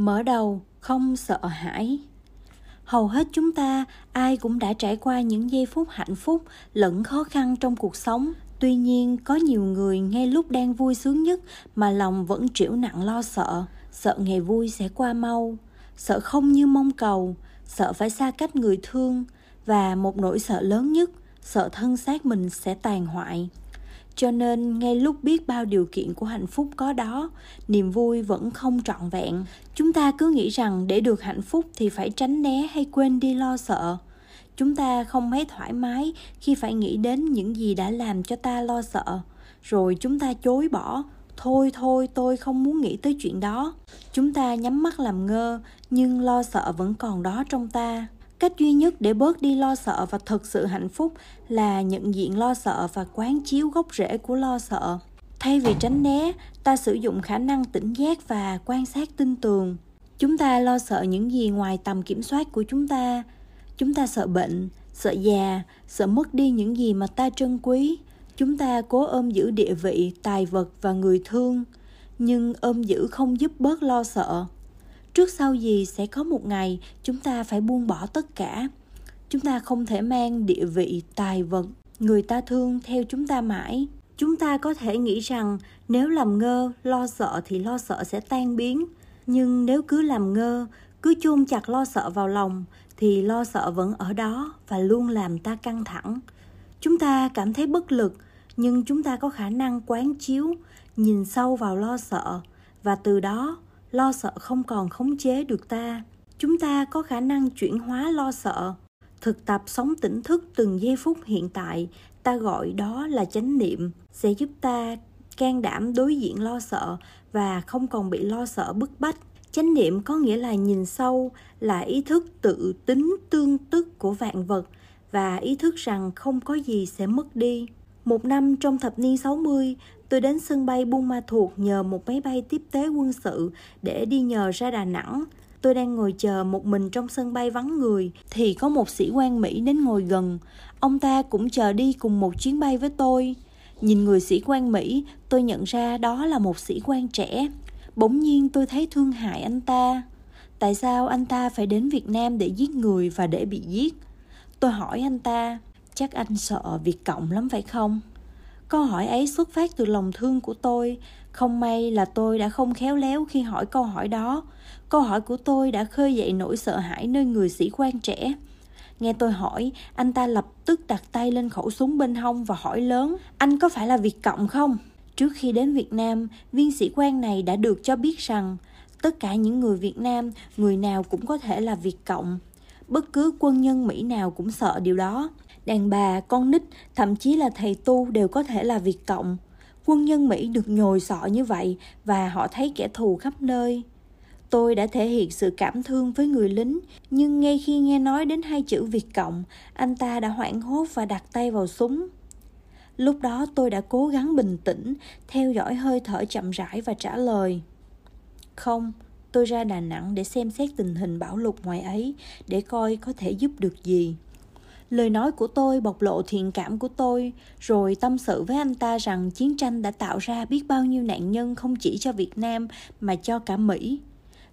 mở đầu, không sợ hãi. Hầu hết chúng ta, ai cũng đã trải qua những giây phút hạnh phúc, lẫn khó khăn trong cuộc sống. Tuy nhiên, có nhiều người ngay lúc đang vui sướng nhất mà lòng vẫn trĩu nặng lo sợ. Sợ ngày vui sẽ qua mau. Sợ không như mong cầu. Sợ phải xa cách người thương. Và một nỗi sợ lớn nhất, sợ thân xác mình sẽ tàn hoại cho nên ngay lúc biết bao điều kiện của hạnh phúc có đó, niềm vui vẫn không trọn vẹn. Chúng ta cứ nghĩ rằng để được hạnh phúc thì phải tránh né hay quên đi lo sợ. Chúng ta không mấy thoải mái khi phải nghĩ đến những gì đã làm cho ta lo sợ. Rồi chúng ta chối bỏ, thôi thôi, tôi không muốn nghĩ tới chuyện đó. Chúng ta nhắm mắt làm ngơ, nhưng lo sợ vẫn còn đó trong ta cách duy nhất để bớt đi lo sợ và thực sự hạnh phúc là nhận diện lo sợ và quán chiếu gốc rễ của lo sợ. Thay vì tránh né, ta sử dụng khả năng tỉnh giác và quan sát tinh tường. Chúng ta lo sợ những gì ngoài tầm kiểm soát của chúng ta. Chúng ta sợ bệnh, sợ già, sợ mất đi những gì mà ta trân quý. Chúng ta cố ôm giữ địa vị, tài vật và người thương, nhưng ôm giữ không giúp bớt lo sợ trước sau gì sẽ có một ngày chúng ta phải buông bỏ tất cả. Chúng ta không thể mang địa vị, tài vật, người ta thương theo chúng ta mãi. Chúng ta có thể nghĩ rằng nếu làm ngơ, lo sợ thì lo sợ sẽ tan biến. Nhưng nếu cứ làm ngơ, cứ chôn chặt lo sợ vào lòng thì lo sợ vẫn ở đó và luôn làm ta căng thẳng. Chúng ta cảm thấy bất lực, nhưng chúng ta có khả năng quán chiếu, nhìn sâu vào lo sợ và từ đó lo sợ không còn khống chế được ta. Chúng ta có khả năng chuyển hóa lo sợ. Thực tập sống tỉnh thức từng giây phút hiện tại, ta gọi đó là chánh niệm, sẽ giúp ta can đảm đối diện lo sợ và không còn bị lo sợ bức bách. Chánh niệm có nghĩa là nhìn sâu, là ý thức tự tính tương tức của vạn vật và ý thức rằng không có gì sẽ mất đi một năm trong thập niên 60, tôi đến sân bay Buôn Ma Thuột nhờ một máy bay tiếp tế quân sự để đi nhờ ra Đà Nẵng. Tôi đang ngồi chờ một mình trong sân bay vắng người thì có một sĩ quan Mỹ đến ngồi gần. Ông ta cũng chờ đi cùng một chuyến bay với tôi. Nhìn người sĩ quan Mỹ, tôi nhận ra đó là một sĩ quan trẻ. Bỗng nhiên tôi thấy thương hại anh ta. Tại sao anh ta phải đến Việt Nam để giết người và để bị giết? Tôi hỏi anh ta, chắc anh sợ việc cộng lắm phải không? Câu hỏi ấy xuất phát từ lòng thương của tôi. Không may là tôi đã không khéo léo khi hỏi câu hỏi đó. Câu hỏi của tôi đã khơi dậy nỗi sợ hãi nơi người sĩ quan trẻ. Nghe tôi hỏi, anh ta lập tức đặt tay lên khẩu súng bên hông và hỏi lớn, anh có phải là việt cộng không? Trước khi đến việt nam, viên sĩ quan này đã được cho biết rằng, tất cả những người việt nam, người nào cũng có thể là việt cộng. Bất cứ quân nhân mỹ nào cũng sợ điều đó đàn bà, con nít, thậm chí là thầy tu đều có thể là Việt Cộng. Quân nhân Mỹ được nhồi sọ như vậy và họ thấy kẻ thù khắp nơi. Tôi đã thể hiện sự cảm thương với người lính, nhưng ngay khi nghe nói đến hai chữ Việt Cộng, anh ta đã hoảng hốt và đặt tay vào súng. Lúc đó tôi đã cố gắng bình tĩnh, theo dõi hơi thở chậm rãi và trả lời. Không, tôi ra Đà Nẵng để xem xét tình hình bão lụt ngoài ấy, để coi có thể giúp được gì lời nói của tôi bộc lộ thiện cảm của tôi, rồi tâm sự với anh ta rằng chiến tranh đã tạo ra biết bao nhiêu nạn nhân không chỉ cho việt nam mà cho cả mỹ.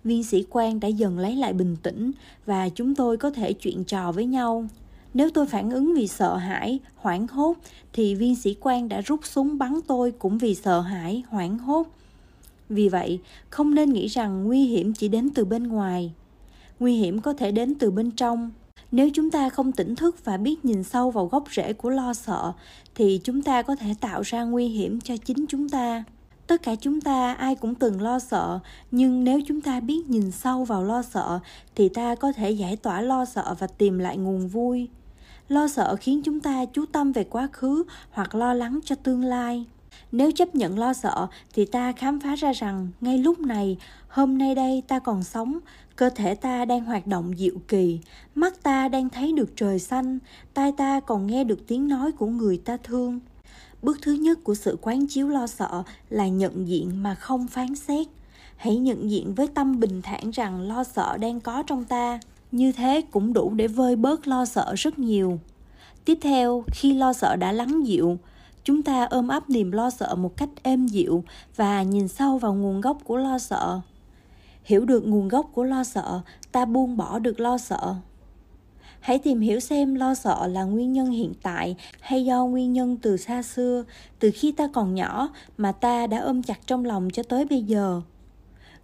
Viên sĩ quan đã dần lấy lại bình tĩnh và chúng tôi có thể chuyện trò với nhau. Nếu tôi phản ứng vì sợ hãi, hoảng hốt, thì viên sĩ quan đã rút súng bắn tôi cũng vì sợ hãi, hoảng hốt. Vì vậy, không nên nghĩ rằng nguy hiểm chỉ đến từ bên ngoài. Nguy hiểm có thể đến từ bên trong nếu chúng ta không tỉnh thức và biết nhìn sâu vào gốc rễ của lo sợ, thì chúng ta có thể tạo ra nguy hiểm cho chính chúng ta. Tất cả chúng ta, ai cũng từng lo sợ, nhưng nếu chúng ta biết nhìn sâu vào lo sợ, thì ta có thể giải tỏa lo sợ và tìm lại nguồn vui. Lo sợ khiến chúng ta chú tâm về quá khứ hoặc lo lắng cho tương lai. Nếu chấp nhận lo sợ, thì ta khám phá ra rằng, ngay lúc này, hôm nay đây ta còn sống cơ thể ta đang hoạt động dịu kỳ, mắt ta đang thấy được trời xanh, tai ta còn nghe được tiếng nói của người ta thương. Bước thứ nhất của sự quán chiếu lo sợ là nhận diện mà không phán xét. Hãy nhận diện với tâm bình thản rằng lo sợ đang có trong ta. Như thế cũng đủ để vơi bớt lo sợ rất nhiều. Tiếp theo, khi lo sợ đã lắng dịu, chúng ta ôm ấp niềm lo sợ một cách êm dịu và nhìn sâu vào nguồn gốc của lo sợ hiểu được nguồn gốc của lo sợ, ta buông bỏ được lo sợ. Hãy tìm hiểu xem lo sợ là nguyên nhân hiện tại hay do nguyên nhân từ xa xưa, từ khi ta còn nhỏ mà ta đã ôm chặt trong lòng cho tới bây giờ.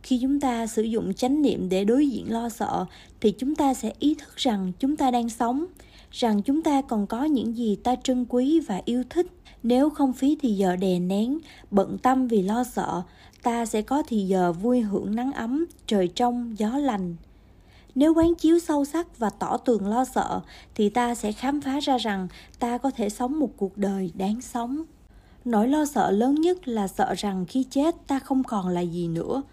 Khi chúng ta sử dụng chánh niệm để đối diện lo sợ, thì chúng ta sẽ ý thức rằng chúng ta đang sống, rằng chúng ta còn có những gì ta trân quý và yêu thích. Nếu không phí thì giờ đè nén, bận tâm vì lo sợ ta sẽ có thì giờ vui hưởng nắng ấm, trời trong, gió lành. Nếu quán chiếu sâu sắc và tỏ tường lo sợ, thì ta sẽ khám phá ra rằng ta có thể sống một cuộc đời đáng sống. Nỗi lo sợ lớn nhất là sợ rằng khi chết, ta không còn là gì nữa.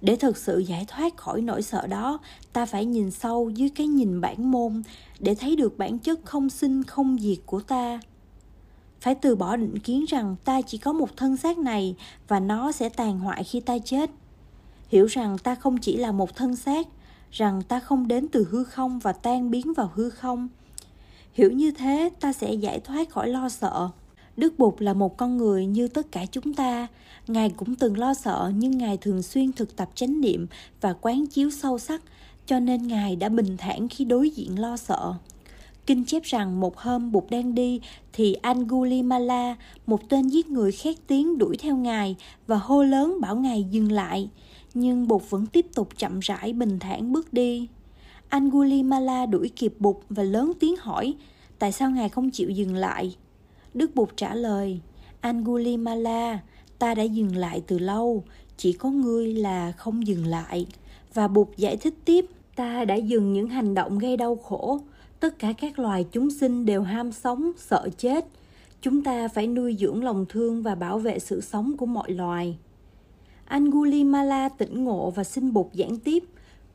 Để thực sự giải thoát khỏi nỗi sợ đó, ta phải nhìn sâu dưới cái nhìn bản môn, để thấy được bản chất không sinh, không diệt của ta phải từ bỏ định kiến rằng ta chỉ có một thân xác này và nó sẽ tàn hoại khi ta chết. Hiểu rằng ta không chỉ là một thân xác, rằng ta không đến từ hư không và tan biến vào hư không. Hiểu như thế, ta sẽ giải thoát khỏi lo sợ. Đức bụt là một con người như tất cả chúng ta. Ngài cũng từng lo sợ, nhưng ngài thường xuyên thực tập chánh niệm và quán chiếu sâu sắc, cho nên ngài đã bình thản khi đối diện lo sợ. Kinh chép rằng một hôm Bụt đang đi thì Angulimala, một tên giết người khét tiếng đuổi theo ngài và hô lớn bảo ngài dừng lại. Nhưng Bụt vẫn tiếp tục chậm rãi bình thản bước đi. Angulimala đuổi kịp Bụt và lớn tiếng hỏi tại sao ngài không chịu dừng lại. Đức Bụt trả lời Angulimala, ta đã dừng lại từ lâu, chỉ có ngươi là không dừng lại. Và Bụt giải thích tiếp, ta đã dừng những hành động gây đau khổ, tất cả các loài chúng sinh đều ham sống, sợ chết. Chúng ta phải nuôi dưỡng lòng thương và bảo vệ sự sống của mọi loài. Angulimala tỉnh ngộ và xin bụt giảng tiếp.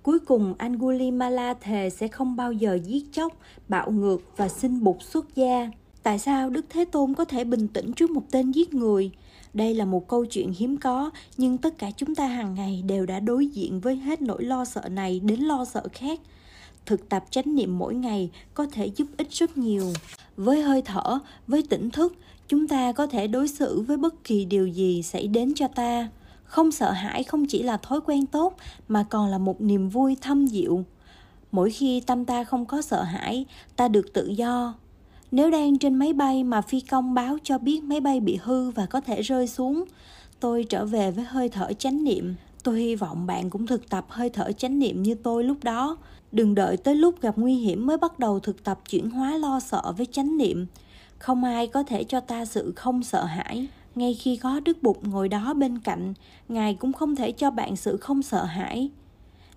Cuối cùng, angulimala thề sẽ không bao giờ giết chóc, bạo ngược và xin bụt xuất gia. Tại sao đức thế tôn có thể bình tĩnh trước một tên giết người? Đây là một câu chuyện hiếm có, nhưng tất cả chúng ta hàng ngày đều đã đối diện với hết nỗi lo sợ này đến lo sợ khác thực tập chánh niệm mỗi ngày có thể giúp ích rất nhiều. Với hơi thở, với tỉnh thức, chúng ta có thể đối xử với bất kỳ điều gì xảy đến cho ta. Không sợ hãi không chỉ là thói quen tốt, mà còn là một niềm vui thâm diệu mỗi khi tâm ta không có sợ hãi, ta được tự do. Nếu đang trên máy bay mà phi công báo cho biết máy bay bị hư và có thể rơi xuống, tôi trở về với hơi thở chánh niệm tôi hy vọng bạn cũng thực tập hơi thở chánh niệm như tôi lúc đó. Đừng đợi tới lúc gặp nguy hiểm mới bắt đầu thực tập chuyển hóa lo sợ với chánh niệm. Không ai có thể cho ta sự không sợ hãi. Ngay khi có đức bụt ngồi đó bên cạnh, ngài cũng không thể cho bạn sự không sợ hãi.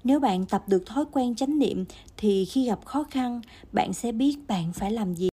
Nếu bạn tập được thói quen chánh niệm, thì khi gặp khó khăn, bạn sẽ biết bạn phải làm gì.